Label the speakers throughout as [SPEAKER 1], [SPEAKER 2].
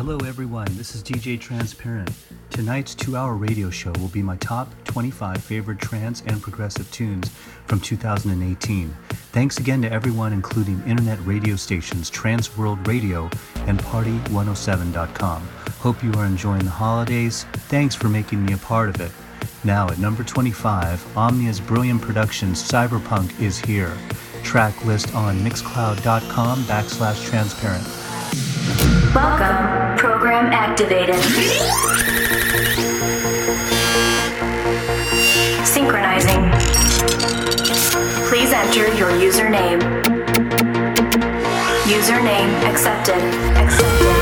[SPEAKER 1] Hello, everyone. This is DJ Tranceparent. Tonight's two hour radio show will be my top 25 favorite trance and progressive tunes from 2018. Thanks again to everyone, including internet radio stations Trance World Radio and Party107.com. Hope you are enjoying the holidays. Thanks for making me a part of it. Now, at number 25, Omnia's brilliant production Cyberpunk is here. Track list on mixcloud.com backslash tranceparent.
[SPEAKER 2] Welcome. Program activated. Synchronizing. Please enter your username. Username accepted. Accepted. Accepted.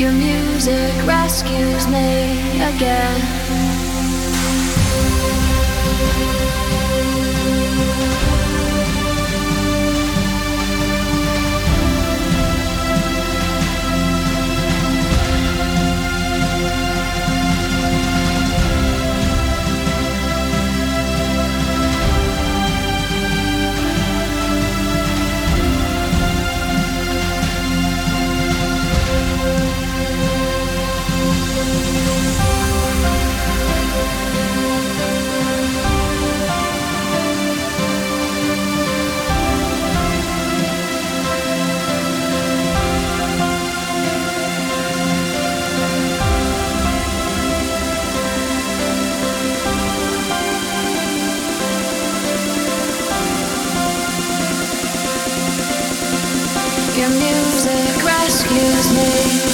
[SPEAKER 3] Your music rescues me again. Rescues me.